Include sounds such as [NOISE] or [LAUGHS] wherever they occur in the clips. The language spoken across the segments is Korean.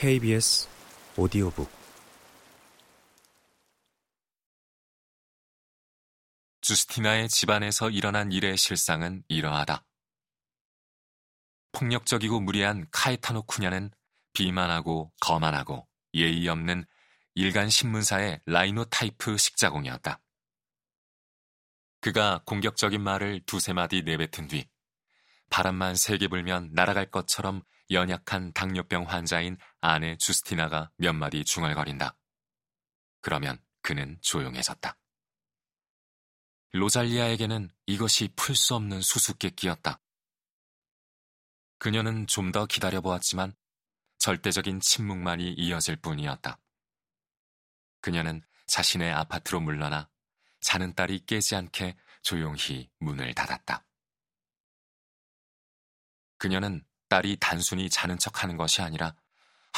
KBS 오디오북 주스티나의 집안에서 일어난 일의 실상은 이러하다. 폭력적이고 무리한 카에타노 쿠냐는 비만하고 거만하고 예의 없는 일간 신문사의 라이노 타이프 식자공이었다. 그가 공격적인 말을 두세 마디 내뱉은 뒤 바람만 세게 불면 날아갈 것처럼 연약한 당뇨병 환자인 아내 주스티나가 몇 마디 중얼거린다. 그러면 그는 조용해졌다. 로잘리아에게는 이것이 풀 수 없는 수수께끼였다. 그녀는 좀 더 기다려보았지만 절대적인 침묵만이 이어질 뿐이었다. 그녀는 자신의 아파트로 물러나 자는 딸이 깨지 않게 조용히 문을 닫았다. 그녀는 딸이 단순히 자는 척 하는 것이 아니라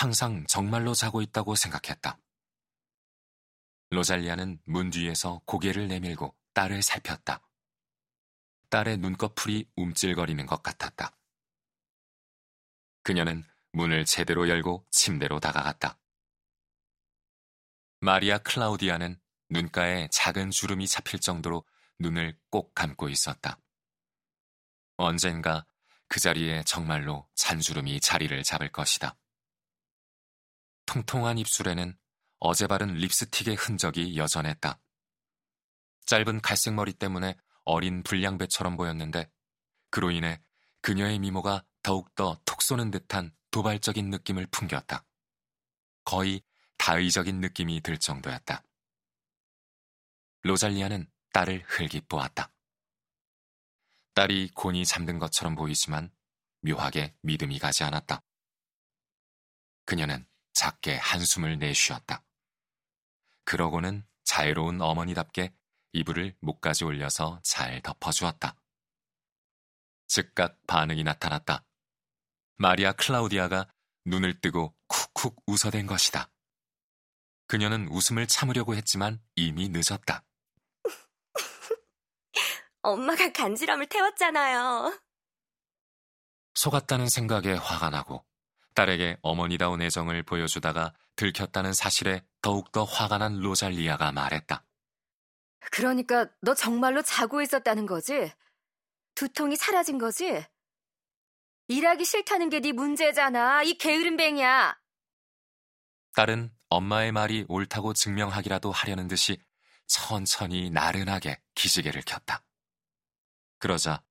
항상 정말로 자고 있다고 생각했다. 로잘리아는 문 뒤에서 고개를 내밀고 딸을 살폈다. 딸의 눈꺼풀이 움찔거리는 것 같았다. 그녀는 문을 제대로 열고 침대로 다가갔다. 마리아 클라우디아는 눈가에 작은 주름이 잡힐 정도로 눈을 꼭 감고 있었다. 언젠가 그 자리에 정말로 잔주름이 자리를 잡을 것이다. 통통한 입술에는 어제 바른 립스틱의 흔적이 여전했다. 짧은 갈색 머리 때문에 어린 불량배처럼 보였는데 그로 인해 그녀의 미모가 더욱더 톡 쏘는 듯한 도발적인 느낌을 풍겼다. 거의 다의적인 느낌이 들 정도였다. 로잘리아는 딸을 흘기 보았다. 딸이 곤히 잠든 것처럼 보이지만 묘하게 믿음이 가지 않았다. 그녀는 작게 한숨을 내쉬었다. 그러고는 자유로운 어머니답게 이불을 목까지 올려서 잘 덮어주었다. 즉각 반응이 나타났다. 마리아 클라우디아가 눈을 뜨고 쿡쿡 웃어댄 것이다. 그녀는 웃음을 참으려고 했지만 이미 늦었다. [LAUGHS] 엄마가 간지럼을 태웠잖아요. 속았다는 생각에 화가 나고 딸에게 어머니다운 애정을 보여주다가 들켰다는 사실에 더욱더 화가 난 로잘리아가 말했다. 그러니까 너 정말로 자고 있었다는 거지? 두통이 사라진 거지? 일하기 싫다는 게 네 문제잖아. 이 게으름뱅이야. 딸은 엄마의 말이 옳다고 증명하기라도 하려는 듯이 천천히 나른하게 기지개를 켰다. 그러자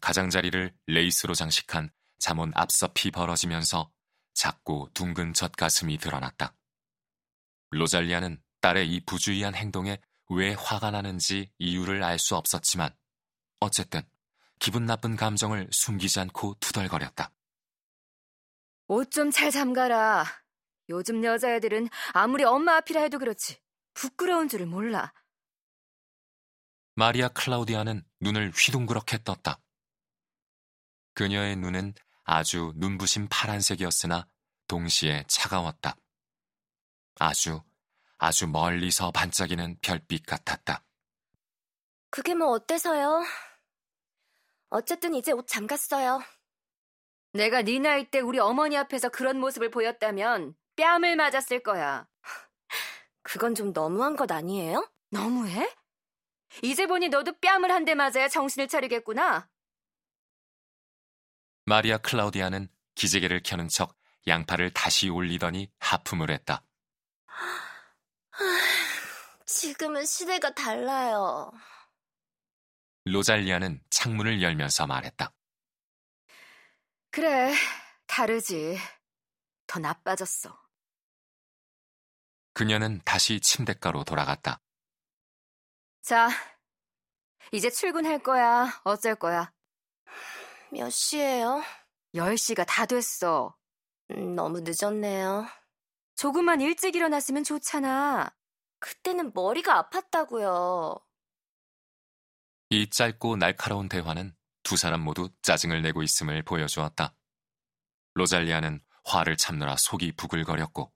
가장자리를 레이스로 장식한 잠옷 앞섶이 벌어지면서 작고 둥근 젖가슴이 드러났다. 로잘리아는 딸의 이 부주의한 행동에 왜 화가 나는지 이유를 알 수 없었지만 어쨌든 기분 나쁜 감정을 숨기지 않고 투덜거렸다. 옷 좀 잘 잠가라. 요즘 여자애들은 아무리 엄마 앞이라 해도 그렇지 부끄러운 줄을 몰라. 마리아 클라우디아는 눈을 휘둥그렇게 떴다. 그녀의 눈은 아주 눈부신 파란색이었으나 동시에 차가웠다. 아주, 아주 멀리서 반짝이는 별빛 같았다. 그게 뭐 어때서요? 어쨌든 이제 옷 잠갔어요. 내가 네 나이 때 우리 어머니 앞에서 그런 모습을 보였다면 뺨을 맞았을 거야. 그건 좀 너무한 것 아니에요? 너무해? 이제 보니 너도 뺨을 한 대 맞아야 정신을 차리겠구나. 마리아 클라우디아는 기지개를 켜는 척 양팔을 다시 올리더니 하품을 했다. 지금은 시대가 달라요. 로잘리아는 창문을 열면서 말했다. 그래, 다르지. 더 나빠졌어. 그녀는 다시 침대가로 돌아갔다. 자, 이제 출근할 거야. 어쩔 거야. 몇 시예요? 10시가 다 됐어. 음, 너무 늦었네요. 조금만 일찍 일어났으면 좋잖아. 그때는 머리가 아팠다고요. 이 짧고 날카로운 대화는 두 사람 모두 짜증을 내고 있음을 보여주었다. 로잘리아는 화를 참느라 속이 부글거렸고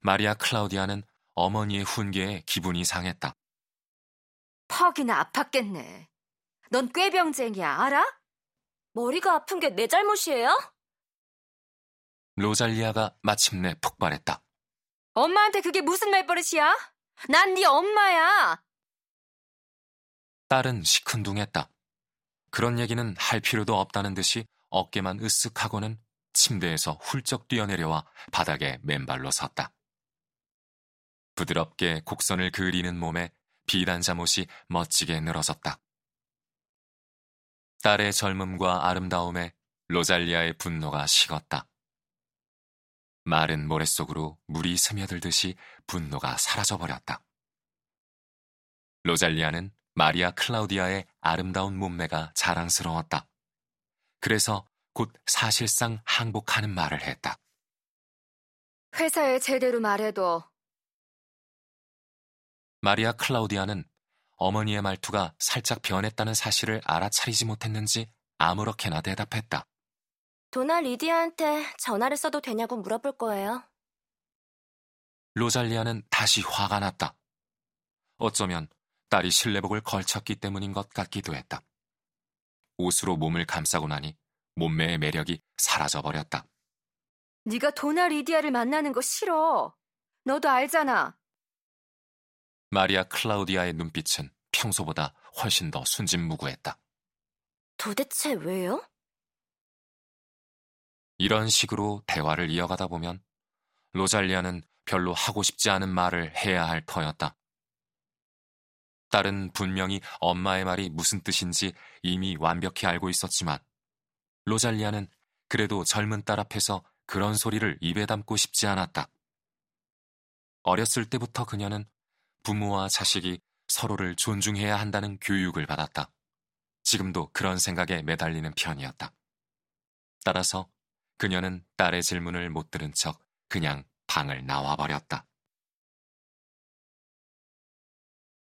마리아 클라우디아는 어머니의 훈계에 기분이 상했다. 퍽이나 아팠겠네. 넌 꾀병쟁이야, 알아? 머리가 아픈 게 내 잘못이에요? 로잘리아가 마침내 폭발했다. 엄마한테 그게 무슨 말버릇이야? 난 네 엄마야. 딸은 시큰둥했다. 그런 얘기는 할 필요도 없다는 듯이 어깨만 으쓱하고는 침대에서 훌쩍 뛰어내려와 바닥에 맨발로 섰다. 부드럽게 곡선을 그리는 몸에 비단 잠옷이 멋지게 늘어졌다. 딸의 젊음과 아름다움에 로잘리아의 분노가 식었다. 마른 모래 속으로 물이 스며들듯이 분노가 사라져버렸다. 로잘리아는 마리아 클라우디아의 아름다운 몸매가 자랑스러웠다. 그래서 곧 사실상 항복하는 말을 했다. 회사에 제대로 말해도 마리아 클라우디아는 어머니의 말투가 살짝 변했다는 사실을 알아차리지 못했는지 아무렇게나 대답했다. 도나 리디아한테 전화를 써도 되냐고 물어볼 거예요. 로잘리아는 다시 화가 났다. 어쩌면 딸이 실내복을 걸쳤기 때문인 것 같기도 했다. 옷으로 몸을 감싸고 나니 몸매의 매력이 사라져 버렸다. 네가 도나 리디아를 만나는 거 싫어. 너도 알잖아. 마리아 클라우디아의 눈빛은 평소보다 훨씬 더 순진무구했다. 도대체 왜요? 이런 식으로 대화를 이어가다 보면 로잘리아는 별로 하고 싶지 않은 말을 해야 할 터였다. 딸은 분명히 엄마의 말이 무슨 뜻인지 이미 완벽히 알고 있었지만 로잘리아는 그래도 젊은 딸 앞에서 그런 소리를 입에 담고 싶지 않았다. 어렸을 때부터 그녀는 부모와 자식이 서로를 존중해야 한다는 교육을 받았다. 지금도 그런 생각에 매달리는 편이었다. 따라서 그녀는 딸의 질문을 못 들은 척 그냥 방을 나와버렸다.